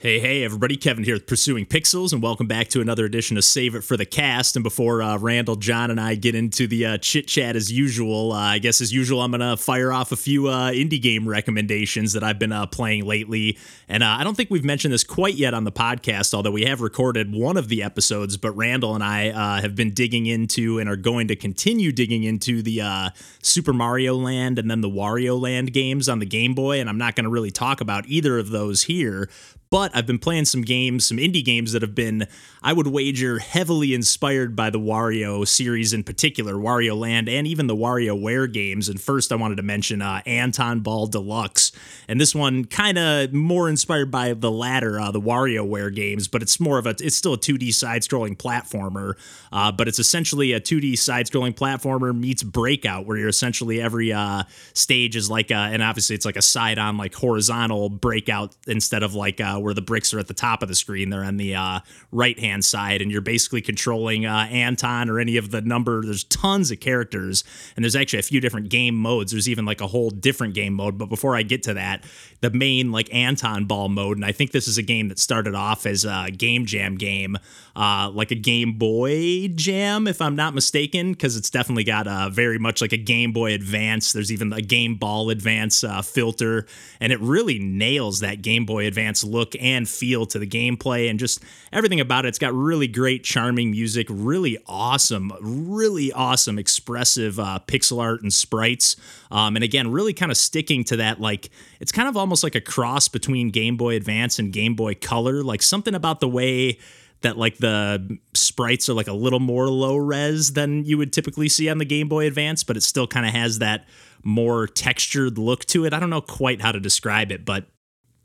Hey, hey, everybody. Kevin here with Pursuing Pixels, and welcome back to another edition of Save It for the Cast. And before uh, Randall, John, and I get into the uh, chit chat as usual, uh, I guess as usual, I'm going to fire off a few uh, indie game recommendations that I've been uh, playing lately. And uh, I don't think we've mentioned this quite yet on the podcast, although we have recorded one of the episodes. But Randall and I have been digging into and are going to continue digging into the Super Mario Land and then the Wario Land games on the Game Boy. And I'm not going to really talk about either of those here. But I've been playing some games, some indie games that have been, I would wager, heavily inspired by the Wario series in particular, Wario Land, and even the WarioWare games. And first, I wanted to mention uh, Anton Ball Deluxe. And this one kind of more inspired by the latter, uh, the WarioWare games, but it's more of a, it's still a 2D side scrolling platformer. Uh, but it's essentially a 2D side scrolling platformer meets Breakout, where you're essentially every uh, stage is like, a, and obviously it's like a side on, like horizontal breakout instead of like, uh, where the bricks are at the top of the screen. They're on the uh, right hand side, and you're basically controlling uh, Anton or any of the number. There's tons of characters, and there's actually a few different game modes. There's even like a whole different game mode. But before I get to that, the main like Anton ball mode, and I think this is a game that started off as a game jam game, uh, like a Game Boy Jam, if I'm not mistaken, because it's definitely got a very much like a Game Boy Advance. There's even a Game Ball Advance uh, filter, and it really nails that Game Boy Advance look look and feel to the gameplay and just everything about it. It's got really great, charming music, really awesome, really awesome, expressive uh, pixel art and sprites. Um, and again, really kind of sticking to that, like, it's kind of almost like a cross between Game Boy Advance and Game Boy Color. Like, something about the way that like the sprites are like a little more low res than you would typically see on the Game Boy Advance, but it still kind of has that more textured look to it. I don't know quite how to describe it, but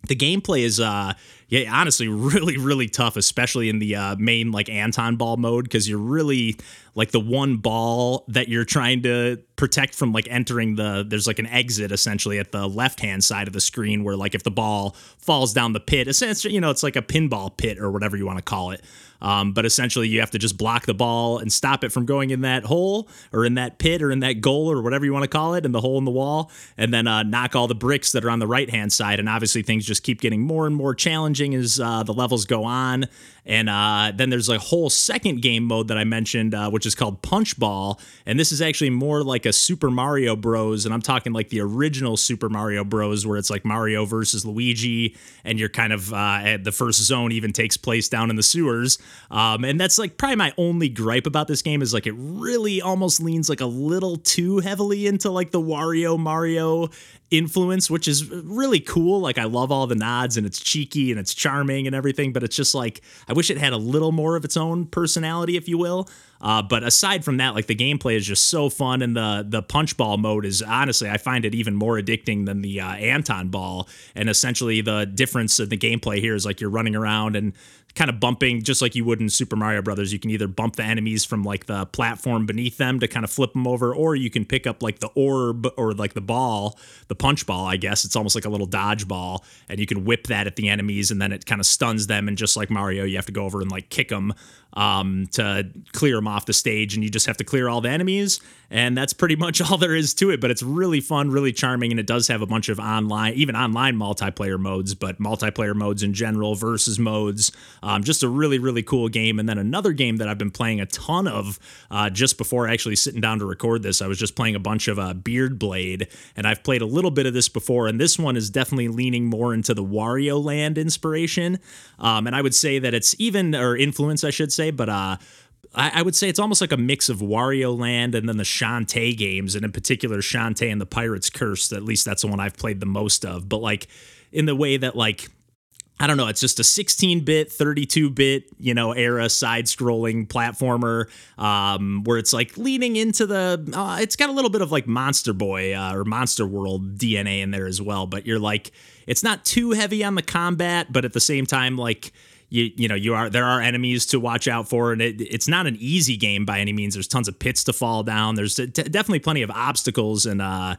the gameplay is uh yeah honestly really really tough especially in the uh, main like anton ball mode because you're really like the one ball that you're trying to protect from like entering the there's like an exit essentially at the left hand side of the screen where like if the ball falls down the pit essentially you know it's like a pinball pit or whatever you want to call it um, but essentially, you have to just block the ball and stop it from going in that hole or in that pit or in that goal or whatever you want to call it, in the hole in the wall, and then uh, knock all the bricks that are on the right hand side. And obviously, things just keep getting more and more challenging as uh, the levels go on. And uh, then there's a whole second game mode that I mentioned, uh, which is called Punch Ball. And this is actually more like a Super Mario Bros. And I'm talking like the original Super Mario Bros., where it's like Mario versus Luigi, and you're kind of uh, the first zone even takes place down in the sewers. Um, and that's like probably my only gripe about this game is like it really almost leans like a little too heavily into like the Wario Mario influence, which is really cool. Like I love all the nods and it's cheeky and it's charming and everything, but it's just like I wish it had a little more of its own personality, if you will. Uh, but aside from that, like the gameplay is just so fun, and the the punch ball mode is honestly I find it even more addicting than the uh, Anton ball. And essentially, the difference in the gameplay here is like you're running around and kind of bumping just like you would in Super Mario Brothers. You can either bump the enemies from like the platform beneath them to kind of flip them over, or you can pick up like the orb or like the ball, the punch ball, I guess. It's almost like a little dodge ball, and you can whip that at the enemies, and then it kind of stuns them. And just like Mario, you have to go over and like kick them um, to clear them off the stage, and you just have to clear all the enemies, and that's pretty much all there is to it. But it's really fun, really charming, and it does have a bunch of online, even online multiplayer modes, but multiplayer modes in general, versus modes. Um, just a really, really cool game. And then another game that I've been playing a ton of uh, just before actually sitting down to record this, I was just playing a bunch of uh, Beard Blade, and I've played a little bit of this before, and this one is definitely leaning more into the Wario Land inspiration. Um, and I would say that it's even, or influence, I should say say, but uh, I, would say it's almost like a mix of Wario Land and then the Shantae games, and in particular Shantae and the Pirate's Curse. At least that's the one I've played the most of. But like in the way that like I don't know, it's just a 16-bit, 32-bit, you know, era side-scrolling platformer um, where it's like leaning into the. Uh, it's got a little bit of like Monster Boy uh, or Monster World DNA in there as well, but you're like, it's not too heavy on the combat, but at the same time, like you you know you are there are enemies to watch out for and it, it's not an easy game by any means. There's tons of pits to fall down. There's definitely plenty of obstacles and uh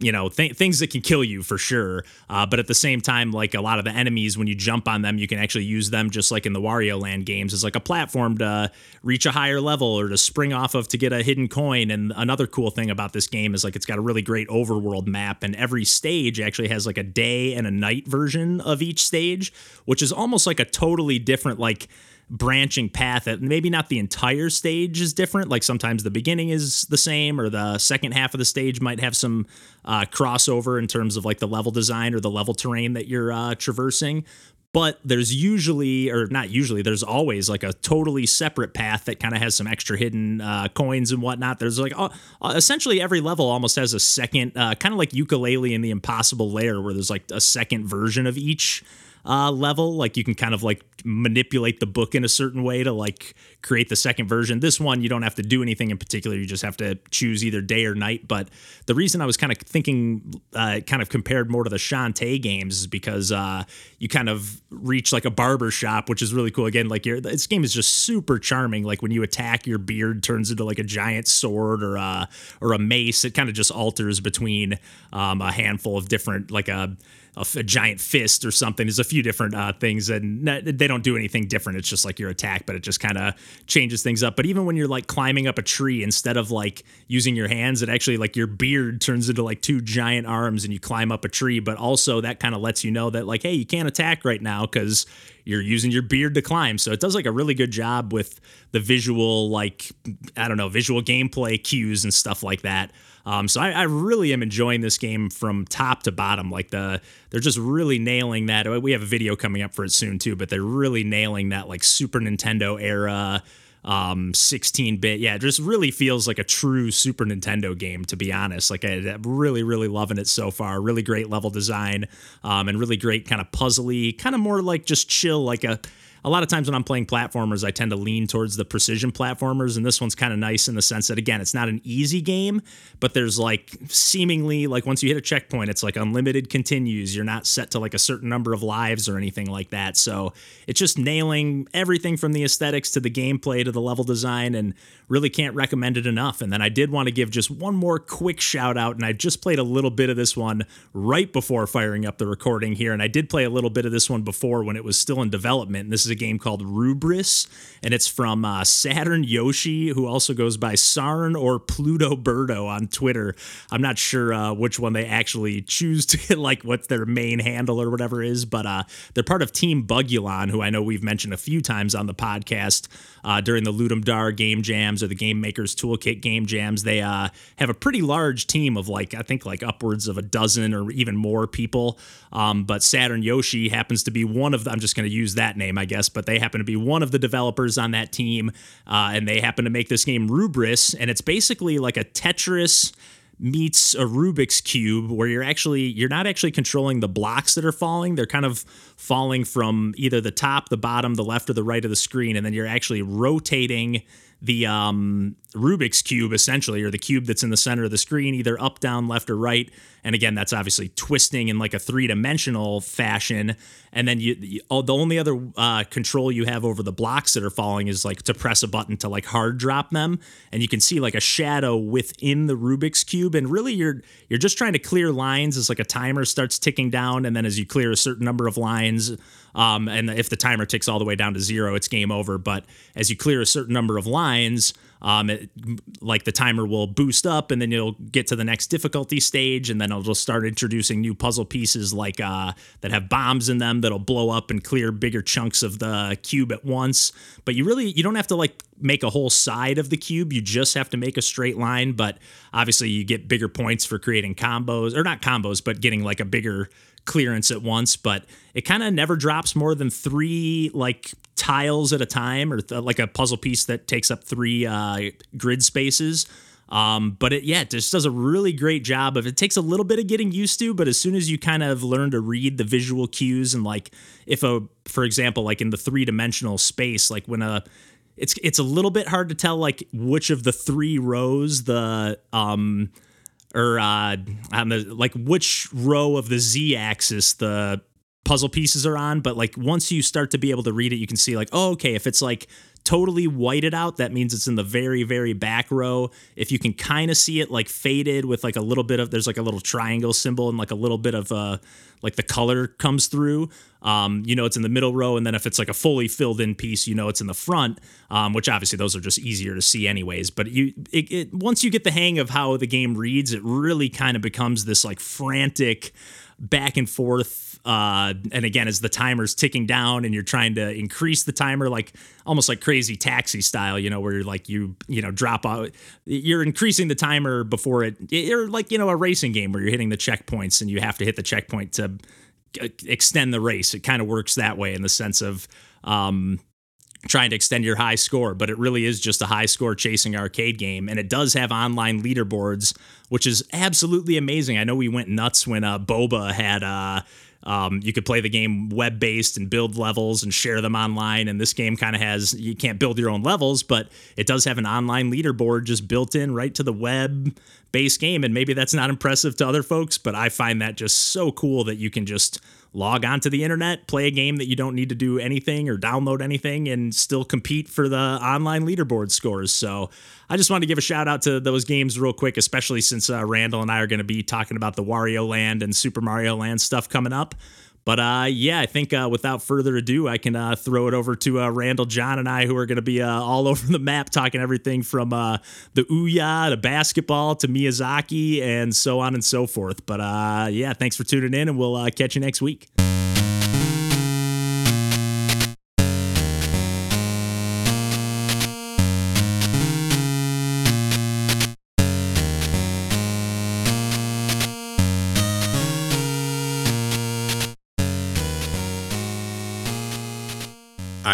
you know th- things that can kill you for sure uh, but at the same time like a lot of the enemies when you jump on them you can actually use them just like in the wario land games as like a platform to reach a higher level or to spring off of to get a hidden coin. And another cool thing about this game is like it's got a really great overworld map and every stage actually has like a day and a night version of each stage which is almost like a totally different like branching path that maybe not the entire stage is different. Like sometimes the beginning is the same, or the second half of the stage might have some uh, crossover in terms of like the level design or the level terrain that you're uh, traversing. But there's usually, or not usually, there's always like a totally separate path that kind of has some extra hidden uh, coins and whatnot. There's like uh, essentially every level almost has a second, uh, kind of like Yooka-Laylee in the Impossible Lair, where there's like a second version of each uh, level. Like you can kind of like manipulate the book in a certain way to like create the second version. This one, you don't have to do anything in particular. You just have to choose either day or night. But the reason I was kind of thinking, uh, kind of compared more to the Shantae games is because uh, you kind of reach like a barber shop, which is really cool. Again, like your this game is just super charming. Like when you attack, your beard turns into like a giant sword or a or a mace. It kind of just alters between um, a handful of different like a a, a, giant fist or something. There's a few different uh, things, and they don't do anything different. It's just like your attack, but it just kind of changes things up. But even when you're like climbing up a tree, instead of like using your hands, it actually like your beard turns into like two giant arms, and you climb up a tree. But also that kind of lets you know that like, hey, you can't attack right now because you're using your beard to climb. So it does like a really good job with the visual, like I don't know, visual gameplay cues and stuff like that. Um, so I, I, really am enjoying this game from top to bottom. Like the they're just really nailing that. We have a video coming up for it soon too, but they're really nailing that like Super Nintendo era um 16 bit yeah it just really feels like a true super nintendo game to be honest like I, am really really loving it so far really great level design um and really great kind of puzzly kind of more like just chill like a a lot of times when I'm playing platformers, I tend to lean towards the precision platformers, and this one's kind of nice in the sense that again, it's not an easy game, but there's like seemingly like once you hit a checkpoint, it's like unlimited continues. You're not set to like a certain number of lives or anything like that. So it's just nailing everything from the aesthetics to the gameplay to the level design, and really can't recommend it enough. And then I did want to give just one more quick shout out, and I just played a little bit of this one right before firing up the recording here, and I did play a little bit of this one before when it was still in development. And this is is a game called Rubris, and it's from uh, Saturn Yoshi, who also goes by Sarn or Pluto Birdo on Twitter. I'm not sure uh, which one they actually choose to get, like what their main handle or whatever is, but uh, they're part of Team Bugulon, who I know we've mentioned a few times on the podcast uh, during the Ludum Dare game jams or the Game Makers Toolkit game jams. They uh, have a pretty large team of like, I think like upwards of a dozen or even more people. Um, but Saturn Yoshi happens to be one of the, I'm just going to use that name, I guess, but they happen to be one of the developers on that team. Uh, and they happen to make this game Rubris. And it's basically like a Tetris meets a Rubik's cube where you're actually you're not actually controlling the blocks that are falling they're kind of falling from either the top the bottom the left or the right of the screen and then you're actually rotating the um, Rubik's cube essentially, or the cube that's in the center of the screen, either up, down, left, or right. And again, that's obviously twisting in like a three dimensional fashion. And then you, you oh, the only other uh, control you have over the blocks that are falling is like to press a button to like hard drop them, and you can see like a shadow within the Rubik's cube. And really, you're you're just trying to clear lines as like a timer starts ticking down, and then as you clear a certain number of lines, um, and if the timer ticks all the way down to zero, it's game over. But as you clear a certain number of lines, um, it, like the timer will boost up and then you'll get to the next difficulty stage and then it'll just start introducing new puzzle pieces like uh, that have bombs in them that'll blow up and clear bigger chunks of the cube at once. But you really you don't have to like make a whole side of the cube. You just have to make a straight line but obviously you get bigger points for creating combos or not combos but getting like a bigger clearance at once, but it kind of never drops more than three like tiles at a time or th- like a puzzle piece that takes up three uh, grid spaces. Um, but it, yeah, it just does a really great job of it takes a little bit of getting used to, but as soon as you kind of learn to read the visual cues and like if a, for example, like in the three dimensional space, like when a, it's, it's a little bit hard to tell like which of the three rows the, um, or uh, the like which row of the z-axis the puzzle pieces are on but like once you start to be able to read it you can see like oh okay if it's like totally whited out, that means it's in the very, very back row. If you can kind of see it like faded with like a little bit of, there's like a little triangle symbol and like a little bit of uh, like the color comes through. Um, you know it's in the middle row, and then if it's like a fully filled in piece, you know it's in the front. Um, which obviously those are just easier to see anyways. But you, it, it once you get the hang of how the game reads, it really kind of becomes this like frantic back and forth. Uh, and again, as the timer's ticking down and you're trying to increase the timer, like almost like crazy taxi style, you know, where you're like you, you know, drop out, you're increasing the timer before it, you're like, you know, a racing game where you're hitting the checkpoints and you have to hit the checkpoint to extend the race. It kind of works that way in the sense of, um, trying to extend your high score, but it really is just a high score chasing arcade game. And it does have online leaderboards, which is absolutely amazing. I know we went nuts when uh, Boba had. Uh, um, you could play the game web based and build levels and share them online. And this game kind of has, you can't build your own levels, but it does have an online leaderboard just built in right to the web based game. And maybe that's not impressive to other folks, but I find that just so cool that you can just log onto the internet, play a game that you don't need to do anything or download anything, and still compete for the online leaderboard scores. So I just wanted to give a shout out to those games real quick, especially since uh, Randall and I are going to be talking about the Wario Land and Super Mario Land stuff coming up. But uh, yeah, I think uh, without further ado, I can uh, throw it over to uh, Randall, John, and I, who are going to be uh, all over the map talking everything from uh, the Ouya to basketball to Miyazaki and so on and so forth. But yeah, thanks for tuning in, and we'll catch you next week.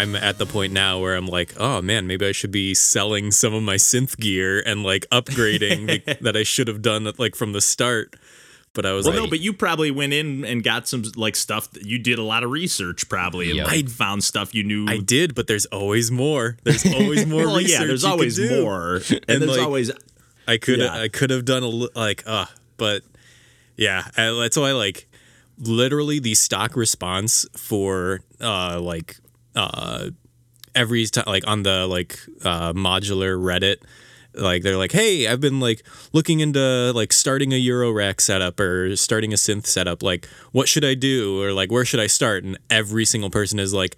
I'm at the point now where I'm like, oh man, maybe I should be selling some of my synth gear and like upgrading that I should have done like from the start. But I was like well, like, no, but you probably went in and got some like stuff. That you did a lot of research, probably, and Yep. like, found stuff you knew. I did, but there's always more. There's always more. well, yeah, there's you always more, and, And, there's like, always I could Yeah. I could have done a li- like uh but yeah, I, that's why like literally the stock response for uh like uh every time like on the like uh modular Reddit like they're like hey I've been like looking into like starting a Eurorack setup or starting a synth setup like what should I do? Or like where should I start? And every single person is like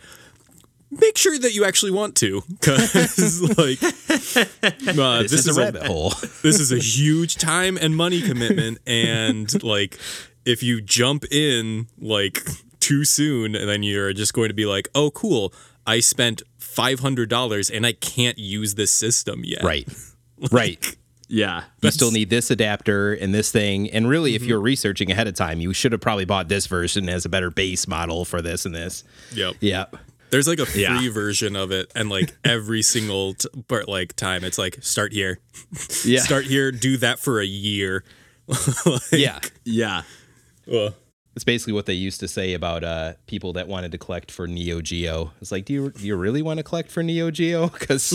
make sure that you actually want to. Because like uh, This, is, a rabbit hole. this is a huge time and money commitment and like if you jump in like too soon and then you're just going to be like oh cool i spent $500 and i can't use this system yet right. Right. yeah. You still need this adapter and this thing. And really, if mm-hmm. you're researching ahead of time, you should have probably bought this version as a better base model for this and this. yep Yep. there's like a free Yeah. version of it and like every single t- part like time it's like start here Yeah. start here do that for a year yeah. Yeah. Well, It's basically what they used to say about uh, people that wanted to collect for Neo Geo. It's like, do you do you really want to collect for Neo Geo? Because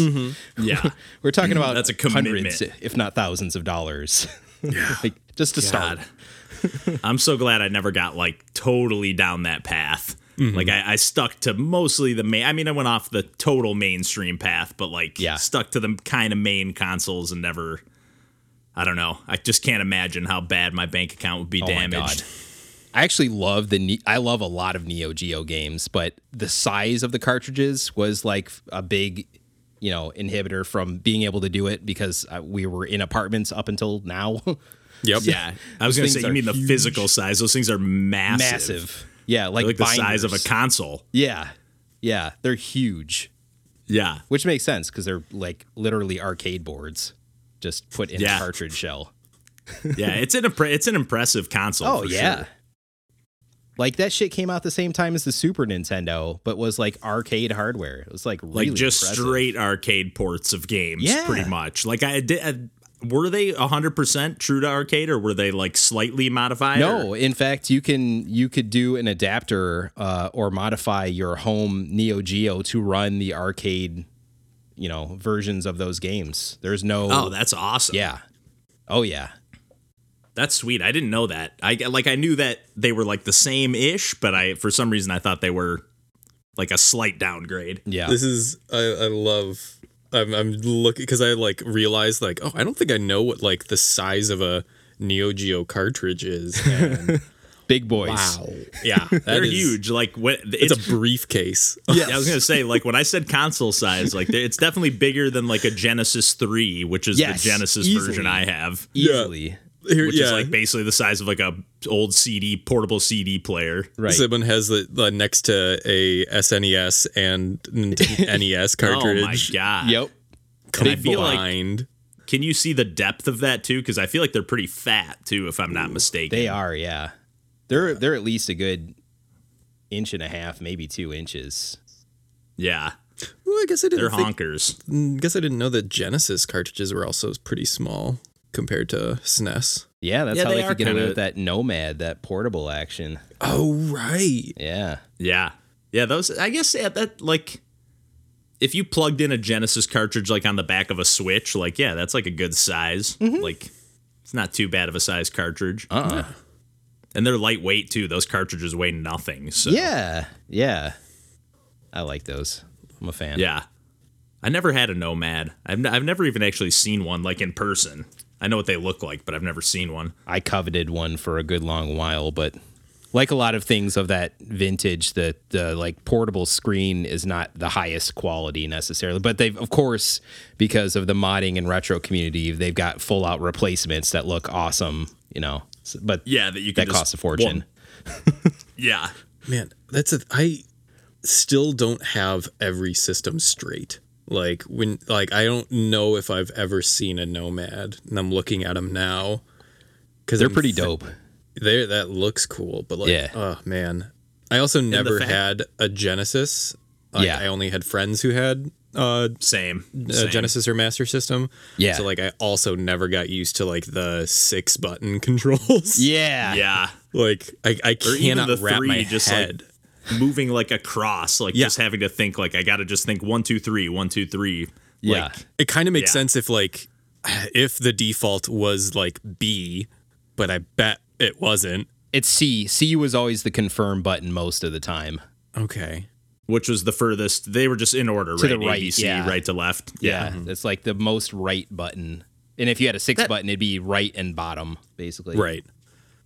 Yeah. we're talking about That's a commitment. hundreds, if not thousands, of dollars. Yeah. like just to start. I'm so glad I never got like totally down that path. Like I, I stuck to mostly the main. I mean, I went off the total mainstream path, but like Yeah. stuck to the kind of main consoles and never. I don't know. I just can't imagine how bad my bank account would be Oh my damaged. I actually love the I love a lot of Neo Geo games, but the size of the cartridges was like a big, you know, inhibitor from being able to do it because uh, we were in apartments up until now. yep Yeah, I was gonna say you mean the physical size. Those things are massive. Massive. Yeah, like like the size of a console. Yeah. Yeah, they're huge, Yeah, which makes sense because they're like literally arcade boards just put in Yeah. a cartridge shell. yeah. It's an impre- it's an impressive console. Oh yeah. sure. Like that shit came out the same time as the Super Nintendo, but was like arcade hardware. It was like really like just impressive. straight arcade ports of games Yeah. pretty much like i did I, were they 100% true to arcade or were they like slightly modified No, or- in fact, you can you could do an adapter uh, or modify your home Neo Geo to run the arcade, you know, versions of those games. There's no. oh that's awesome yeah. Oh yeah. That's sweet i didn't know that i like i knew that they were like the same ish but i for some reason i thought they were like a slight downgrade. Yeah. This is I, I love. I'm, I'm looking because I like realized like oh I don't think I know what like the size of a Neo Geo cartridge is. And Big boys. wow, yeah, They're is- huge. Like when It's a briefcase. Yeah, I was gonna say like when I said console size, like it's definitely bigger than like a Genesis three, which is Yes, the Genesis easily. version I have, Easily. Here, which yeah, is like basically the size of like a old CD portable CD player. Right. Someone has the, the next to a SNES and Nintendo NES Oh my cartridge. god! Yep. I feel like can you see the depth of that too? Because I feel like they're pretty fat too, if I'm not mistaken. They are, yeah. They're they're at least a good inch and a half, maybe two inches. Yeah, Well, I guess I they're didn't think, honkers. I guess I didn't know that Genesis cartridges were also pretty small compared to SNES. Yeah, that's Yeah, how they they, could get away with that Nomad, that portable action. Oh right. Yeah. Yeah, yeah. Those I guess yeah, that like if you plugged in a Genesis cartridge like on the back of a Switch, like yeah, that's like a good size. Mm-hmm. Like it's not too bad of a size cartridge. Uh-uh. And they're lightweight too. Those cartridges weigh nothing. So Yeah. Yeah. I like those. I'm a fan. yeah. I never had a Nomad. I've, n- I've never even actually seen one like in person. I know what they look like, but I've never seen one. I coveted one for a good long while, but like a lot of things of that vintage, the the like portable screen is not the highest quality necessarily. But they've of course, because of the modding and retro community, they've got full out replacements that look awesome, you know. S- But Yeah, that you can that just- costs a fortune. Yeah. Man, that's a I still don't have every system straight. Like when like I don't know if I've ever seen a Nomad, and I'm looking at them now because They're pretty dope. They that looks cool, but like, Yeah. oh man, I also never fact- had a Genesis. Like, Yeah. I only had friends who had uh, Same. a Same. Genesis or Master System. Yeah. So like, I also never got used to like the six button controls. Yeah. Yeah. Like I, I Or even cannot the wrap three, my just head. like moving like a cross, like Yeah. just having to think like I got to just think one, two, three, one, two, three. Yeah. Like, It kind of makes Yeah. sense if like if the default was like B, but I bet it wasn't. It's C. C was always the confirm button most of the time. Okay. which was the furthest. They were just in order, To right? the right, ABC, yeah. right to left. Yeah. Mm-hmm. It's like the most right button. And if you had a six button, it'd be right and bottom, basically. Right.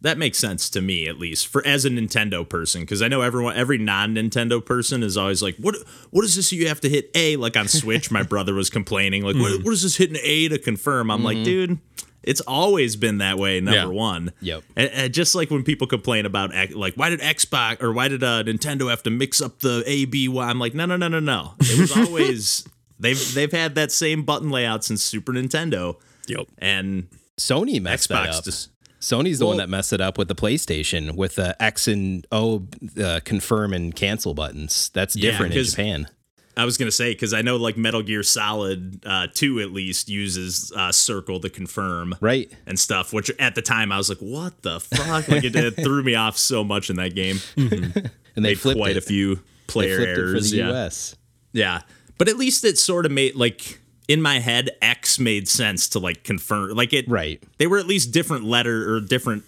That makes sense to me at least for as a Nintendo person because I know everyone every non-Nintendo person is always like what what is this you have to hit A like on Switch my brother was complaining like what, what is this hitting A to confirm I'm like dude it's always been that way number Yeah. one Yep. and, and just like when people complain about like why did Xbox or why did uh, Nintendo have to mix up the A B Y I'm like no no no no no it was always they've they've had that same button layout since Super Nintendo Yep. and Sony messed that Xbox up. just Sony's the one that messed it up with the PlayStation with the X and O uh, confirm and cancel buttons. That's Yeah, different in 'cause- Japan. I was gonna say because I know like Metal Gear Solid uh, Two at least uses uh, circle to confirm Right. and stuff. Which at the time I was like, what the fuck? like it, it threw me off so much in that game. And they Made flipped quite it. a few player errors. for the yeah, US. yeah. But at least it sort of made like in my head X made sense to like confirm. Like it. Right. They were at least different letter or different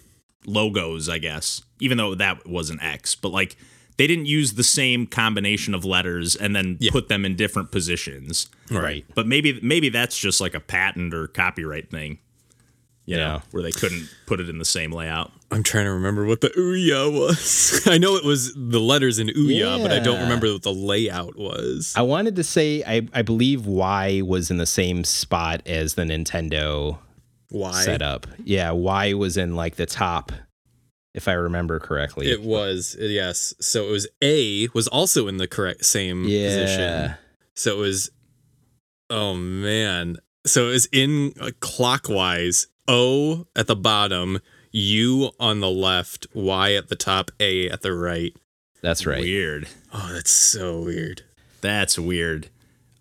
logos, I guess. Even though that wasn't X, but like. They didn't use the same combination of letters and then put them in different positions. Right. But maybe maybe that's just like a patent or copyright thing. You Yeah. know, where they couldn't put it in the same layout. I'm trying to remember what the Ouya was. I know it was the letters in Ouya, but I don't remember what the layout was. I wanted to say I, I believe Y was in the same spot as the Nintendo Why? setup. Yeah, Y was in like the top, if I remember correctly. It was yes. So it was A was also in the correct same yeah. position. So it was. Oh man. So it was in uh, clockwise. O at the bottom, U on the left, Y at the top, A at the right. That's right. Weird. Oh, that's so weird. That's weird.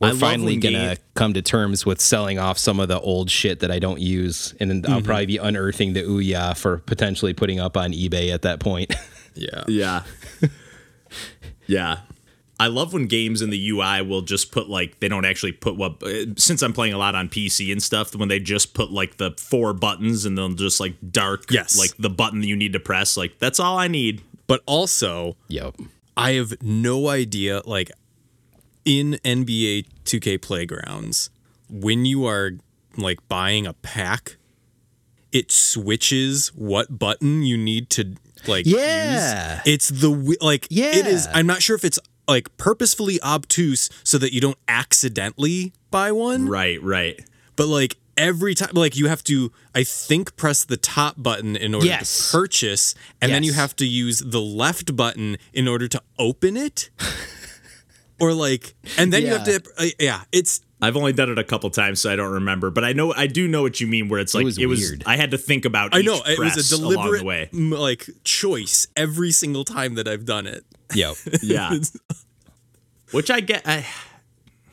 We're I finally gonna game- come to terms with selling off some of the old shit that I don't use, and then Mm-hmm. I'll probably be unearthing the Ouya for potentially putting up on eBay at that point. Yeah. Yeah. yeah. I love when games in the UI will just put like they don't actually put what uh, since I'm playing a lot on PC and stuff when they just put like the four buttons and they'll just like dark Yes. like the button that you need to press like that's all I need. But also, yep. I have no idea. Like in NBA 2K playgrounds, when you are like buying a pack, it switches what button you need to like Yeah. use. It's the like yeah it is I'm not sure if it's like purposefully obtuse so that you don't accidentally buy one, Right, right. but like every time like you have to I think press the top button in order Yes. to purchase and then you have to use the left button in order to open it. or like and then you have to uh, yeah, it's I've only done it a couple times, so I don't remember. But I know I do know what you mean. Where it's like it was was. weird. I had to think about. It. I each know it was a deliberate way. m- like choice every single time that I've done it. Yep. Yeah, which I get. I,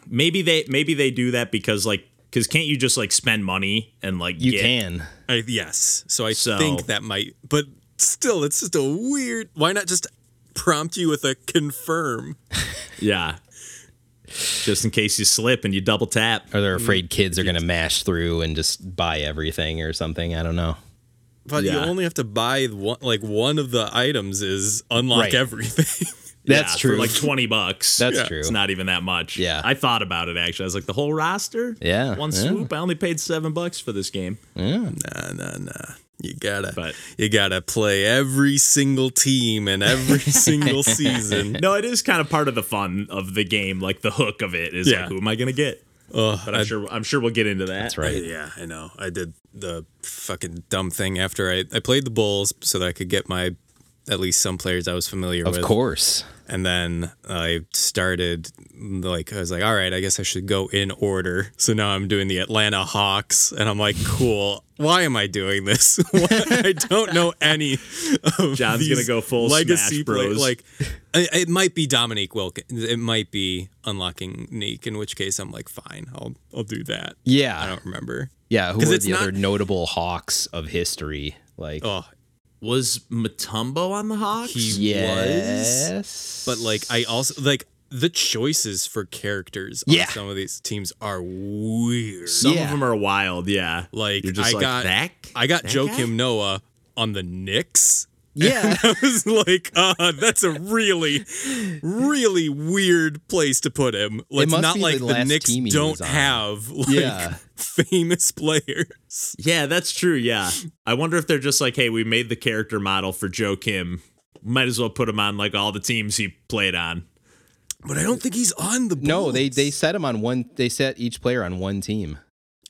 maybe they maybe they do that because like because can't you just like spend money and like You get, can. I, yes. So I So- think that might but still it's just a weird why not just prompt you with a confirm? Yeah. Just in case you slip and you double tap. Or they're mm-hmm. afraid kids are going to mash through and just buy everything or something. I don't know. But you only have to buy one like one of the items is unlock Right. everything. That's Yeah, true. For like 20 bucks. That's Yeah. true. It's not even that much. Yeah. I thought about it actually. I was like, the whole roster? Yeah, One yeah. swoop. I only paid seven bucks for this game. Yeah. nah, nah, nah. You gotta But- you gotta play every single team and every single season. No, it is kind of part of the fun of the game. Like the hook of it is Yeah. like, who am I going to get? Ugh, But I'm sure I'm sure we'll get into that. That's right. Yeah, I know. I did the fucking dumb thing after I, I played the Bulls so that I could get my at least some players I was familiar Of with. Of course. And then I started like I was like, all right, I guess I should go in order. So now I'm doing the Atlanta Hawks, and I'm like, cool. Why am I doing this? I don't know any. Of John's these gonna go full legacy Smash Bros. like, it, it might be Dominique Wilkins. It might be unlocking Nique. In which case, I'm like, fine, I'll I'll do that. Yeah. I don't remember. Yeah. who are the not- other notable Hawks of history? Like, Oh, Was Mutombo on the Hawks? he was. yes. But like, I also like the choices for characters Yeah. on some of these teams are weird. Some Yeah. of them are wild, yeah. Like, You're just I like got- that. I got that Joakim guy? Noah on the Knicks. Yeah. I was like, uh, that's a really, really weird place to put him. Like, it's not like the the, Knicks don't have like Yeah. famous players. Yeah, that's true. Yeah. I wonder if they're just like, hey, we made the character model for Joakim. Might as well put him on like all the teams he played on. But I don't think he's on the. Bulls. no, they they set him on one. They set each player on one team.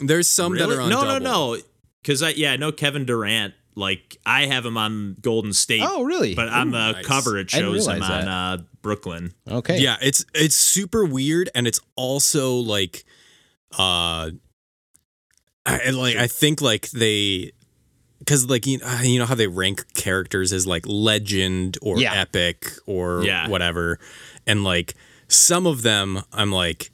There's some that are on. no, double. no, no. Because I yeah, I know Kevin Durant. Like I have him on Golden State. Oh, really? But on the nice. cover, it shows him realize on uh, Brooklyn. Okay. Yeah, it's it's super weird, and it's also like, uh, I like I think like they, because like you uh, you know how they rank characters as like legend or Yeah. epic or Yeah. whatever, and like some of them, I'm like.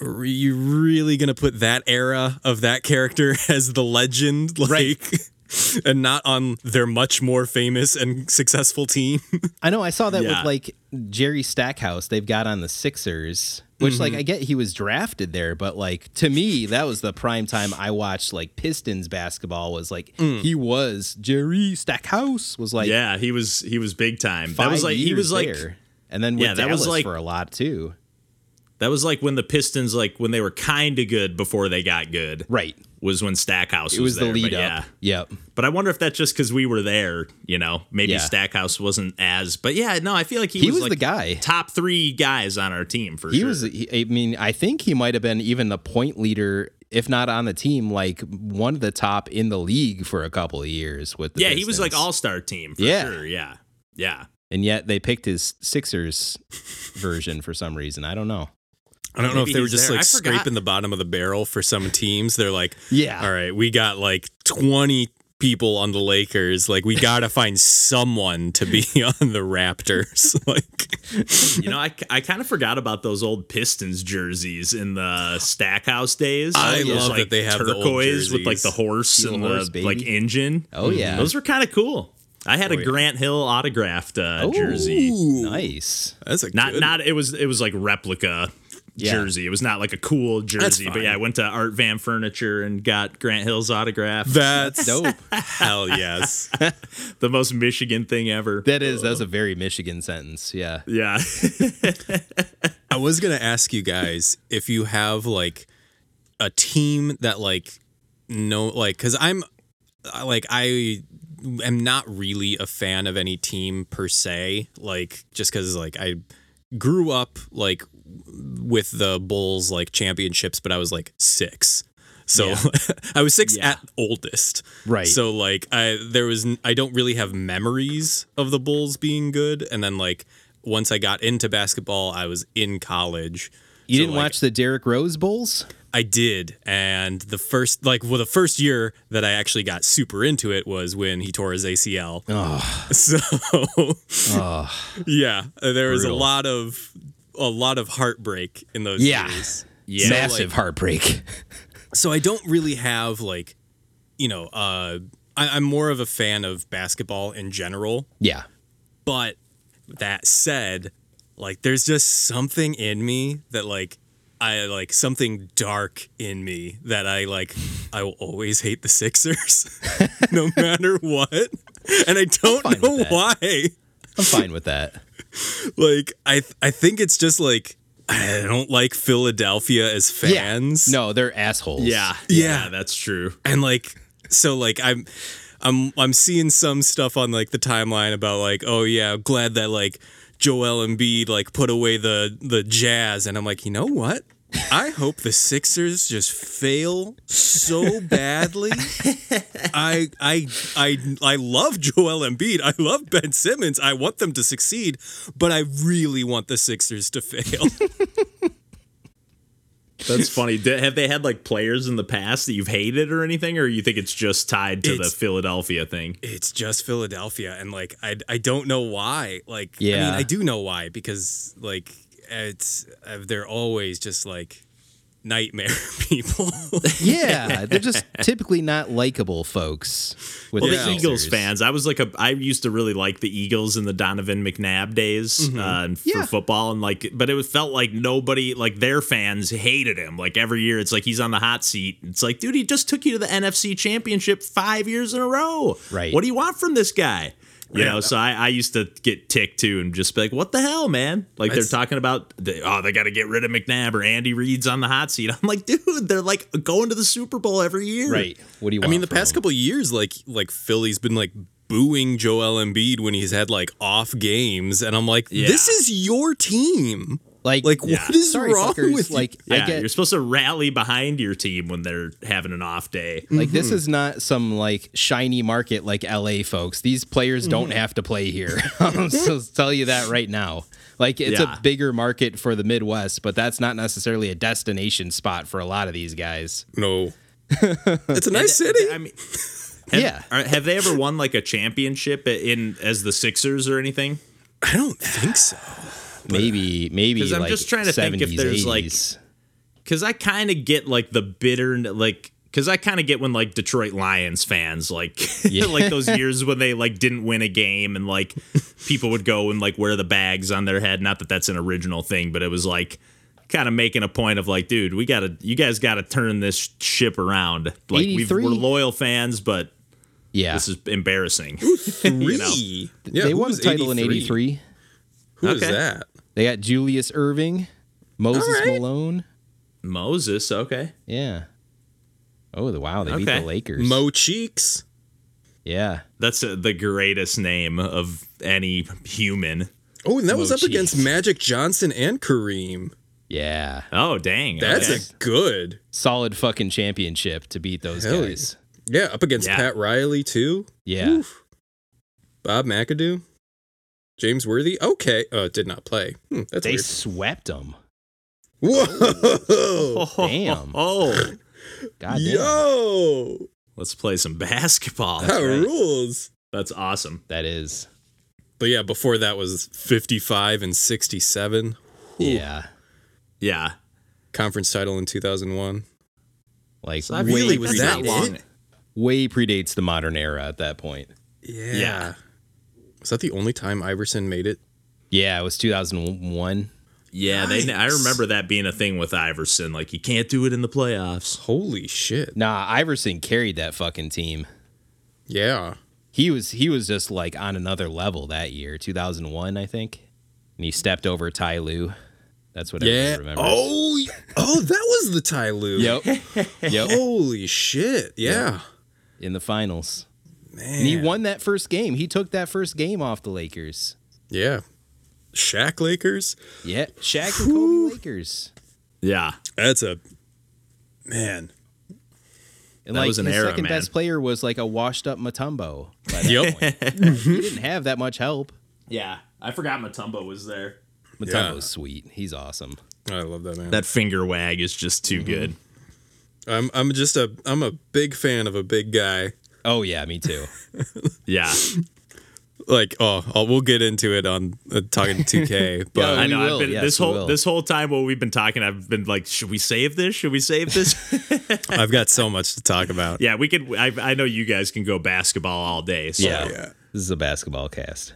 Are you really gonna put that era of that character as the legend, like, and not on their much more famous and successful team? I know. I saw that Yeah. with like Jerry Stackhouse. They've got on the Sixers, which like mm-hmm. I get he was drafted there, but like to me that was the prime time I watched like Pistons basketball. Was like mm. he was Jerry Stackhouse was like yeah, he was he was big time. That was like he was like there. and then Yeah, that was like- for a lot too. that was like when the Pistons like when they were kind of good before they got good. Right. Was when Stackhouse It was the there, lead but up. Yeah. Yep. But I wonder if that's just because we were there, you know. Maybe Yeah. Stackhouse wasn't as, but yeah, no, I feel like he, He was, was like the guy. top three guys on our team for He sure. was. He, was, I mean, I think he might have been even the point leader, if not on the team, like one of the top in the league for a couple of years. With the yeah, he was like all star team for Yeah. sure. Yeah, yeah. and yet they picked his Sixers version for some reason. I don't know. I don't know if they were just there. like scraping the bottom of the barrel for some teams. They're like, Yeah. all right, we got like 20 people on the Lakers. Like, we got to find someone to be on the Raptors. like, You know, I, I kind of forgot about those old Pistons jerseys in the Stackhouse days. I Those, love like, that they have the old turquoise with like the horse Steel and horse, the baby. like engine. Oh, yeah. those were kind of cool. I had Oh, a yeah. Grant Hill autographed uh, Oh, jersey. Nice. that's a Not good- not it was it was like replica Yeah. jersey. It was not like a cool jersey, but yeah, I went to Art Van Furniture and got Grant Hill's autograph. That's Dope. Hell yes. the most Michigan thing ever. That is that's a very Michigan sentence. Yeah. yeah. I was gonna ask you guys if you have like a team that like no like because I'm like I am not really a fan of any team per se like just because like I grew up like with the Bulls like championships but I was like six so I was six Yeah. at oldest Right. so like I there was I don't really have memories of the Bulls being good and then like once I got into basketball I was in college. You So, didn't like, watch the Derrick Rose Bulls? I did and the first like well the first year that I actually got super into it was when he tore his ACL. So yeah, there was a lot of a lot of heartbreak in those Yeah. years. Yeah. Massive like- heartbreak. so I don't really have like, you know, uh, I, I'm more of a fan of basketball in general. yeah. But that said, like, there's just something in me that like. I like something dark in me that I like. I will always hate the Sixers, no matter what, and I don't know why. I'm fine with that. Like, I th- I think it's just like I don't like Philadelphia as fans. Yeah. No, they're assholes. Yeah. Yeah. that's true. and like so like i'm i'm i'm seeing some stuff on like the timeline about like oh yeah glad that like joel Embiid like put away the the jazz and i'm like you know what I hope the Sixers just fail so badly. I I I I love Joel Embiid. I love Ben Simmons. I want them to succeed, but I really want the Sixers to fail. That's funny. Have they had like players in the past that you've hated or anything, or you think it's just tied to the Philadelphia thing? it's just Philadelphia, and like I I don't know why. Like I mean Yeah. I do know why because like it's uh, they're always just like nightmare people. Yeah, they're just typically not likable folks. With Well, the the Yeah. Eagles fans. I was like a. I used to really like the Eagles in the Donovan McNabb days uh, and for Yeah. football, and like, but it was felt like nobody, like their fans, hated him. Like every year, it's like he's on the hot seat. It's like, dude, he just took you to the NFC Championship five years in a row. Right. What do you want from this guy? You know, so I, I used to get ticked too and just be like, what the hell, man? Like That's- they're talking about, the, oh, they got to get rid of McNabb or Andy Reid's on the hot seat. I'm like, dude, they're like going to the Super Bowl every year. Right. What do you want? I want? mean, the from past them? couple of years, like like Philly's been like booing Joel Embiid when he's had like off games, and I'm like, this is your team. Like Like, Yeah. what is sorry, wrong fuckers, with you? like Yeah, I get you're supposed to rally behind your team when they're having an off day. like this Mm-hmm. is not some like shiny market like LA folks. These players don't Mm-hmm. have to play here. I'll just tell you that right now. Like it's Yeah. a bigger market for the Midwest, but that's not necessarily a destination spot for a lot of these guys. No, it's a nice city. I mean, have, Yeah. are- have they ever won like a championship in as the Sixers or anything? I don't think so. Maybe maybe 'Cause I'm like just trying to think if 70s, there's, like, 80s. Because I kind of get like the bitter, like, because I kind of get when like Detroit Lions fans, like, like those years when they like didn't win a game and like people would go and like wear the bags on their head. Not that that's an original thing, but it was like kind of making a point of like, dude, we gotta, you guys gotta turn this ship around. Like, we've, we're loyal fans, but yeah. this is embarrassing. Three. know. Yeah, they won was the title in 83. Who was Okay. that? They got Julius Erving, Moses All right. Malone. Moses, okay. Yeah. Oh, the wow, they beat the Lakers. Mo Cheeks. yeah. That's uh, the greatest name of any human. Oh, and that was Mo up against Magic Johnson and Kareem. Yeah. Oh, dang. That's okay. a good. Solid fucking championship to beat those Hell guys. Yeah, up against Yeah. Pat Riley too. Yeah. Oof. Bob McAdoo. James Worthy. Okay. Uh, did not play. Hmm, that's They weird. swept them. Whoa. Damn. Oh, God damn. Yo. let's play some basketball. That right. rules. That's awesome. That is. But yeah, before that was 55 and 67. Yeah. Yeah. Conference title in 2001. Like So I way, was that long. it? way predates the modern era at that point. Yeah. Yeah. Was that the only time Iverson made it? Yeah, it was 2001. Yeah, they. I remember that being a thing with Iverson. Like, you can't do it in the playoffs. Holy shit. Nah, Iverson carried that fucking team. Yeah. He was he was just like on another level that year, 2001, I think. And he stepped over Ty Lue. That's what Yeah. everyone remembers. Oh, oh, that was the Ty Lue. Yep. yep. Holy shit. Yeah. In the finals. Man. And he won that first game. He took that first game off the Lakers. Yeah. Shaq Lakers. Yeah. Shaq and Kobe Lakers. Yeah, That's a man. And That like was an his era, second man. best player was like a washed up Mutombo. By Yep. point. he didn't have that much help. yeah. I forgot Mutombo was there. Mutombo's sweet. He's awesome. I love that man. That finger wag is just too mm-hmm. good. I'm I'm just a I'm a big fan of a big guy. Oh yeah, me too. Yeah, Like oh, oh we'll get into it on uh, talking 2K, but Yeah, I know. will. I've been Yes, this whole this whole time while we've been talking, I've been like, should we save this? Should we save this? I've got so much to talk about. yeah, we could. I, I know you guys can go basketball all day. So. Yeah. yeah. This is a basketball cast.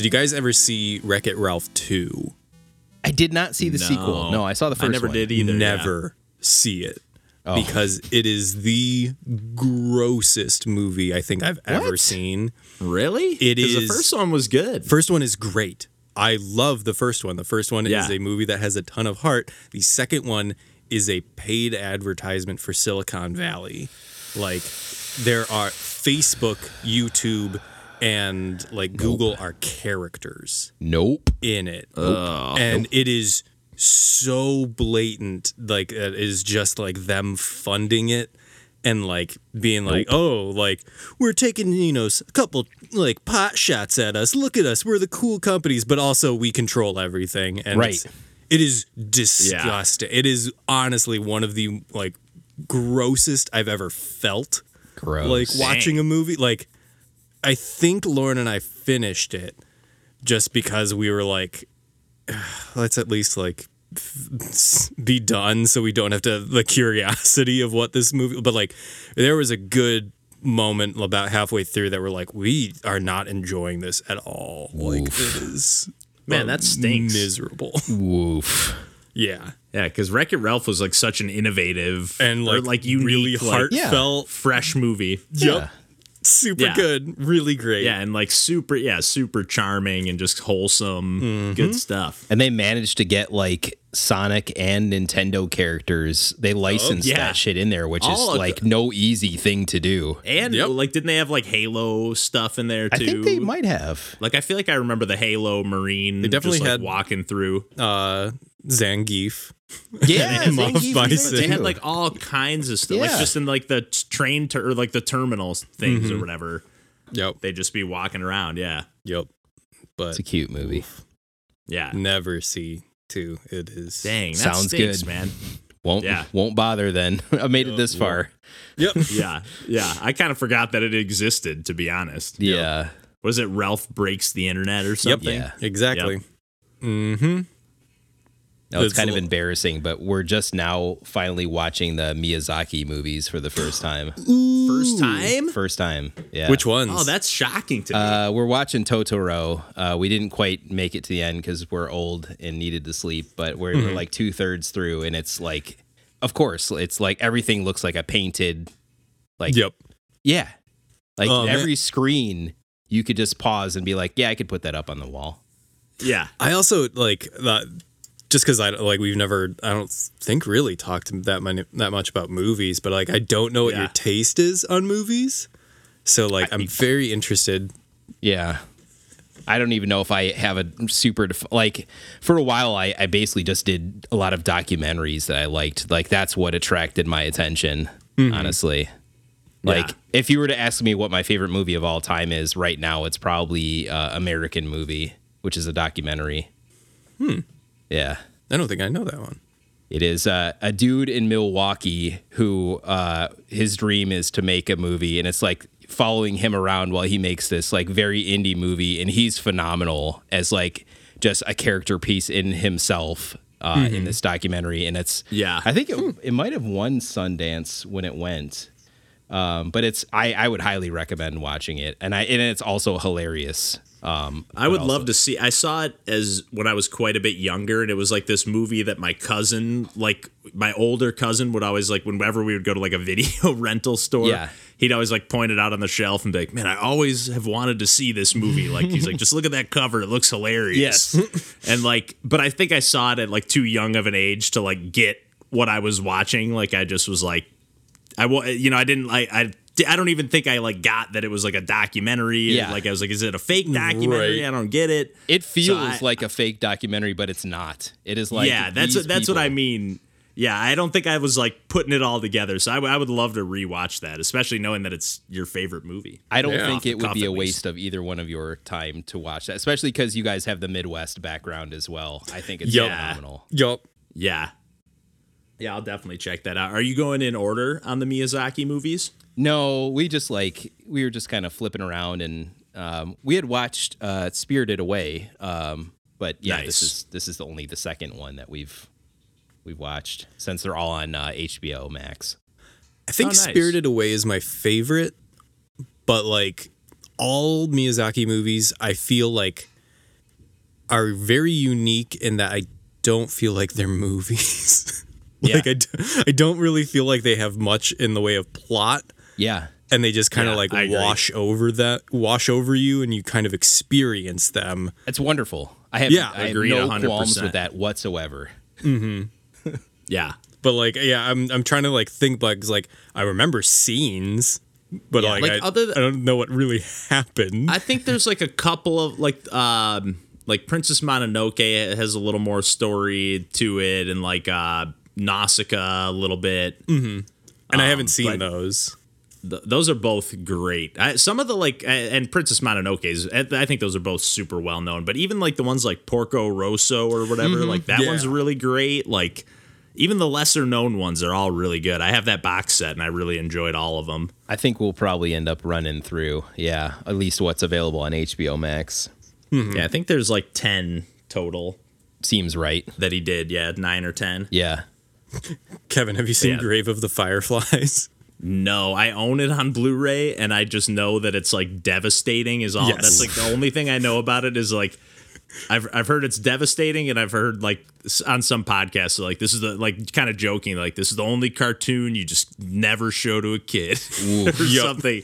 Did you guys ever see Wreck It Ralph 2? I did not see the sequel. No, I saw the first I never one. did either. yeah. Never see it. Oh. Because it is the grossest movie I think I've ever seen. Really? It is. The first one was good. First one is great. I love the first one. The first one Yeah. is a movie that has a ton of heart. The second one is a paid advertisement for Silicon Valley. Like there are Facebook, YouTube, and like Google are characters Nope. in it. and it is so blatant like it is just like them funding it and like being like oh like we're taking you know a couple like pot shots at us. Look at us. We're the cool companies. But also we control everything. And Right. it's- it is disgusting. It is honestly one of the like grossest i've ever felt. Gross. like watching a movie like i think lauren and i finished it just because we were like let's at least like be done so we don't have to the curiosity of what this movie but like there was a good moment about halfway through that we're like we are not enjoying this at all. Like it is Man, that stinks. miserable. Woof. yeah. Yeah, because Wreck It Ralph was like such an innovative and or, like, like unique, really like, heartfelt fresh movie. yep super Yeah. good really great Yeah, and like super, yeah, super charming and just wholesome, Mm-hmm. good stuff. And they managed to get like Sonic and Nintendo characters. They licensed yeah. that shit in there, which All is like the- no easy thing to do. And Yep. like, didn't they have like Halo stuff in there too? I think they might have. Like, I feel like I remember the Halo Marine. They definitely just, like, had- walking through. uh zangief Yeah, And Moff Zangief was Bison. They had like all kinds of stuff, like just in like the train to, or like the terminal things Mm-hmm. or whatever. yep They'd just be walking around. Yeah, yep but it's a cute movie. yeah. never see two it is Dang, that Sounds stinks, good. man. Won't Yeah. won't bother then. I made it this far. yep Yeah, yeah. I kind of forgot that it existed. To be honest, Yeah. was it Ralph breaks the internet or something? Yep. Yeah. exactly mm-hmm No, it's It's kind of embarrassing, but we're just now finally watching the Miyazaki movies for the first time. First time. First time. Yeah. which ones Oh, that's shocking to me. Uh, we're watching Totoro. Uh, we didn't quite make it to the end because we're old and needed to sleep, but we're, Mm-hmm. we're like two thirds through, and it's like, of course, it's like everything looks like a painted, like, yep yeah, like Oh, man. every screen you could just pause and be like, yeah, I could put that up on the wall. yeah, I also like that just because I like we've never I don't think really talked that many that much about movies, but like I don't know what your taste is on movies, so like I'm very interested. Yeah. I don't even know if I have a super def- like for a while I, I basically just did a lot of documentaries that I liked. Like that's what attracted my attention, honestly. Like Yeah. if you were to ask me what my favorite movie of all time is right now, it's probably uh, American Movie, which is a documentary. Hmm. Yeah. I don't think I know that one. It is uh, a dude in Milwaukee who uh, his dream is to make a movie, and it's like following him around while he makes this like very indie movie, and he's phenomenal as like just a character piece in himself. Uh, In this documentary, and it's Yeah. I think it, it might have won Sundance when it went, um, but it's I, I would highly recommend watching it, and I and it's also hilarious. Um, I would love to see. I saw it as when I was quite a bit younger, and it was like this movie that my cousin, like my older cousin, would always like whenever we would go to like a video rental store. Yeah. He'd always like point it out on the shelf and be like, "Man, I always have wanted to see this movie." Like he's like, "Just look at that cover; it looks hilarious." Yes. and like, but I think I saw it at like too young of an age to like get what I was watching. Like I just was like, I wa- you know I didn't like I. I don't even think I like got that it was like a documentary. Yeah. Like I was like, is it a fake documentary? Right. I don't get it. It feels I- like a fake documentary, but it's not. It is like yeah, that's these that's what I mean. Yeah, I don't think I was like putting it all together. So I, w- I would love to rewatch that, especially knowing that it's your favorite movie. I don't Yeah. think it would be a at waste of either one of your time to watch that, especially because you guys have the Midwest background as well. I think it's Yup. phenomenal. Yup. Yeah. Yeah, I'll definitely check that out. Are you going in order on the Miyazaki movies? No, we just like we were just kind of flipping around, and um, we had watched uh, Spirited Away, um, but yeah, Nice. this is this is the only the second one that we've we've watched since they're all on uh, HBO Max. I think Oh, nice. Spirited Away is my favorite, but like all Miyazaki movies, I feel like are very unique in that I don't feel like they're movies. like I, d- I don't really feel like they have much in the way of plot Yeah, and they just kind of Yeah, like I agree. wash over that wash over you and you kind of experience them. it's wonderful. I have Yeah, I have no 100%. qualms with that whatsoever. Yeah. But like yeah, I'm I'm trying to like think like like I remember scenes but Yeah, like, like, I, other th- I don't know what really happened. I think there's like a couple of like um like Princess Mononoke has a little more story to it and like uh Nausicaa a little bit. Mm-hmm. and I haven't um, seen those. Th- those are both great. I, some of the like, and Princess Mononoke is. I I think those are both super well known. But even like the ones like Porco Rosso or whatever, mm-hmm. like that Yeah. one's really great. Like even the lesser known ones are all really good. I have that box set and I really enjoyed all of them. I think we'll probably end up running through, yeah, at least what's available on HBO Max. Mm-hmm. Yeah, I think there's like ten total Seems right. that he did. Yeah, nine or ten. Yeah. Kevin, have you seen Yeah. Grave of the Fireflies? No, I own it on Blu-ray, and I just know that it's like devastating. Is all. Yes. That's like the only thing I know about it is like. I've, I've heard it's devastating, and I've heard like on some podcasts like this is the like kind of joking like this is the only cartoon you just never show to a kid or something.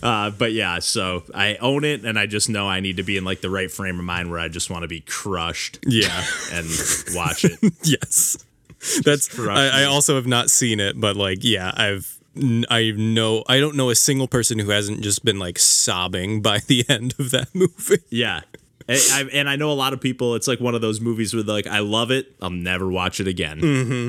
Uh, but yeah, so I own it, and I just know I need to be in like the right frame of mind where I just want to be crushed Yeah. and watch it. yes. That's crush I, I also have not seen it, but like yeah, I've n- I know I don't know a single person who hasn't just been like sobbing by the end of that movie. Yeah. And I, and I know a lot of people. It's like one of those movies where like, "I love it. I'll never watch it again." Mm-hmm.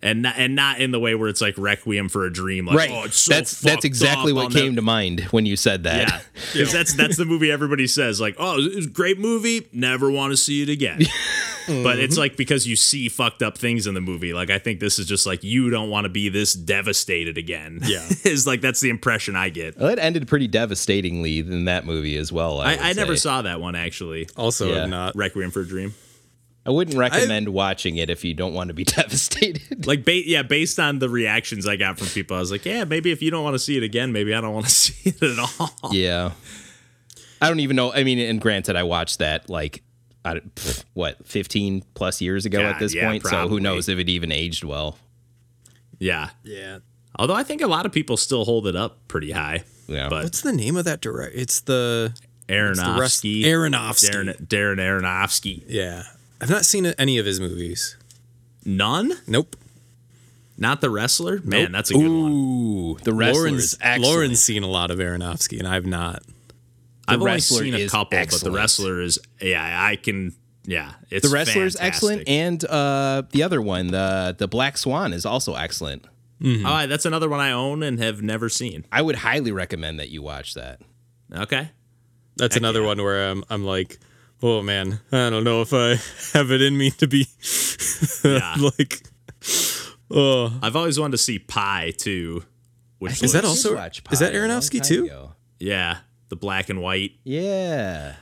And not, and not in the way where it's like Requiem for a Dream. Like, Right. Oh, it's so that's that's exactly up, what I'll came never-" to mind when you said that. Yeah, 'Cause that's that's the movie everybody says. Like, oh, it's a great movie. Never want to see it again. But it's mm-hmm. like because you see fucked up things in the movie. Like I think this is just like you don't want to be this devastated again. Yeah. is like that's the impression I get. Well, it ended pretty devastatingly in that movie as well. I, I, I never saw that one actually. Also Yeah. not Requiem for a Dream. I wouldn't recommend watching it if you don't want to be devastated. like ba- yeah based on the reactions i got from people i was like yeah maybe if you don't want to see it again maybe i don't want to see it at all yeah. I don't even know. I mean, and granted, I watched that like, I, pff, what, 15 plus years ago God, at this yeah, point. So who knows if it even aged well. yeah Yeah. although i think a lot of people still hold it up pretty high Yeah. but What's the name of that direct? It's the it's the rest- aronofsky Aronofsky. darren, darren aronofsky Yeah. I've not seen any of his movies. none Nope. not the wrestler man that's a good one Ooh, the wrestler Lauren's. Lauren's seen a lot of Aronofsky and I've not. I've only seen a is couple but the wrestler is yeah i can yeah it's the wrestler is excellent, and uh, the other one, the the Black Swan, is also excellent. oh that's another one i own and have never seen I would highly recommend that you watch that. okay That's another yeah. one where I'm I'm like, oh man, I don't know if I have it in me to be like oh i've always wanted to see Pi too which Is that also- Watch is that Pi a long Aronofsky too? ago. yeah the black and white. Yeah.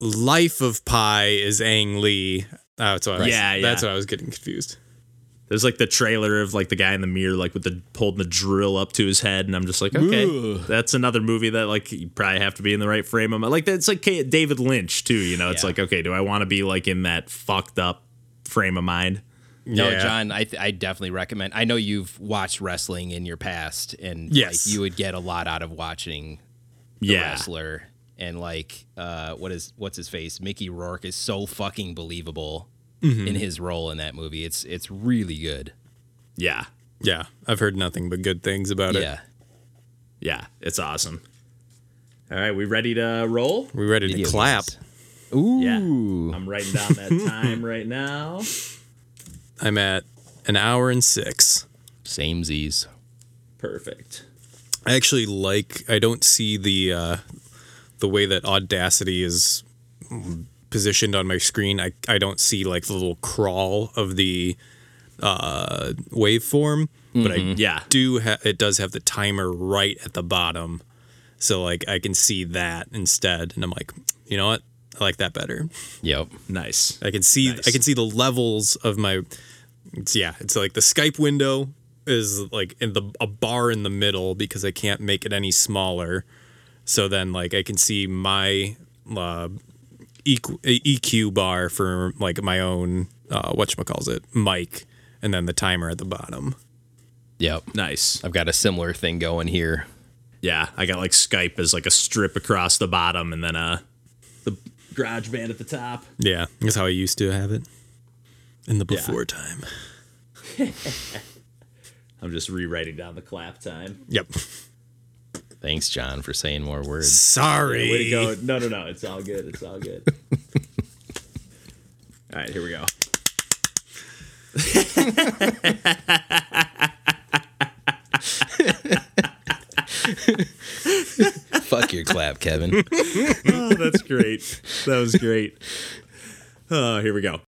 Life of Pi is Ang Lee. Oh, that's what I was, Yeah, That's what I was getting confused. There's like the trailer of like the guy in the mirror, like with the holding the drill up to his head, and I'm just like, okay, Ugh. that's another movie that like you probably have to be in the right frame of mind. Like that's like David Lynch too. You know, it's Yeah. like, okay, do I want to be like in that fucked up frame of mind? No, Yeah. John, I, th- I definitely recommend. I know you've watched wrestling in your past, and Yes. like, you would get a lot out of watching the Yeah, wrestler. And like, uh, what is what's his face? Mickey Rourke is so fucking believable Mm-hmm. in his role in that movie. It's it's really good. yeah, Yeah, I've heard nothing but good things about it. Yeah. yeah, it's awesome. All right, we ready to roll? We ready to clap? games. Ooh. Yeah. I'm writing down that time right now. I'm at an hour and six. Same Z's. Perfect. I actually like. I don't see the uh, the way that Audacity is positioned on my screen. I I don't see like the little crawl of the uh, waveform, but I Yeah, do. Ha- it does have the timer right at the bottom, so like I can see that instead, and I'm like, you know what? I like that better. Yep. nice. I can see Nice. I can see the levels of my it's, yeah, it's like the Skype window is like in the a bar in the middle because I can't make it any smaller. So then like I can see my uh EQ, EQ bar for like my own uh whatchamacalls it mic and then the timer at the bottom. Yep. Nice. I've got a similar thing going here. Yeah, I got like Skype as like a strip across the bottom, and then uh the GarageBand at the top. Yeah, that's how I used to have it in the Yeah. before time. I'm just rewriting down the clap time. Yep. Thanks, John, for saying more words. Sorry. Way to go! No, no, no. It's all good. It's all good. all right, here we go. Fuck your clap, Kevin. Oh, that's great. That was great. Oh, here we go.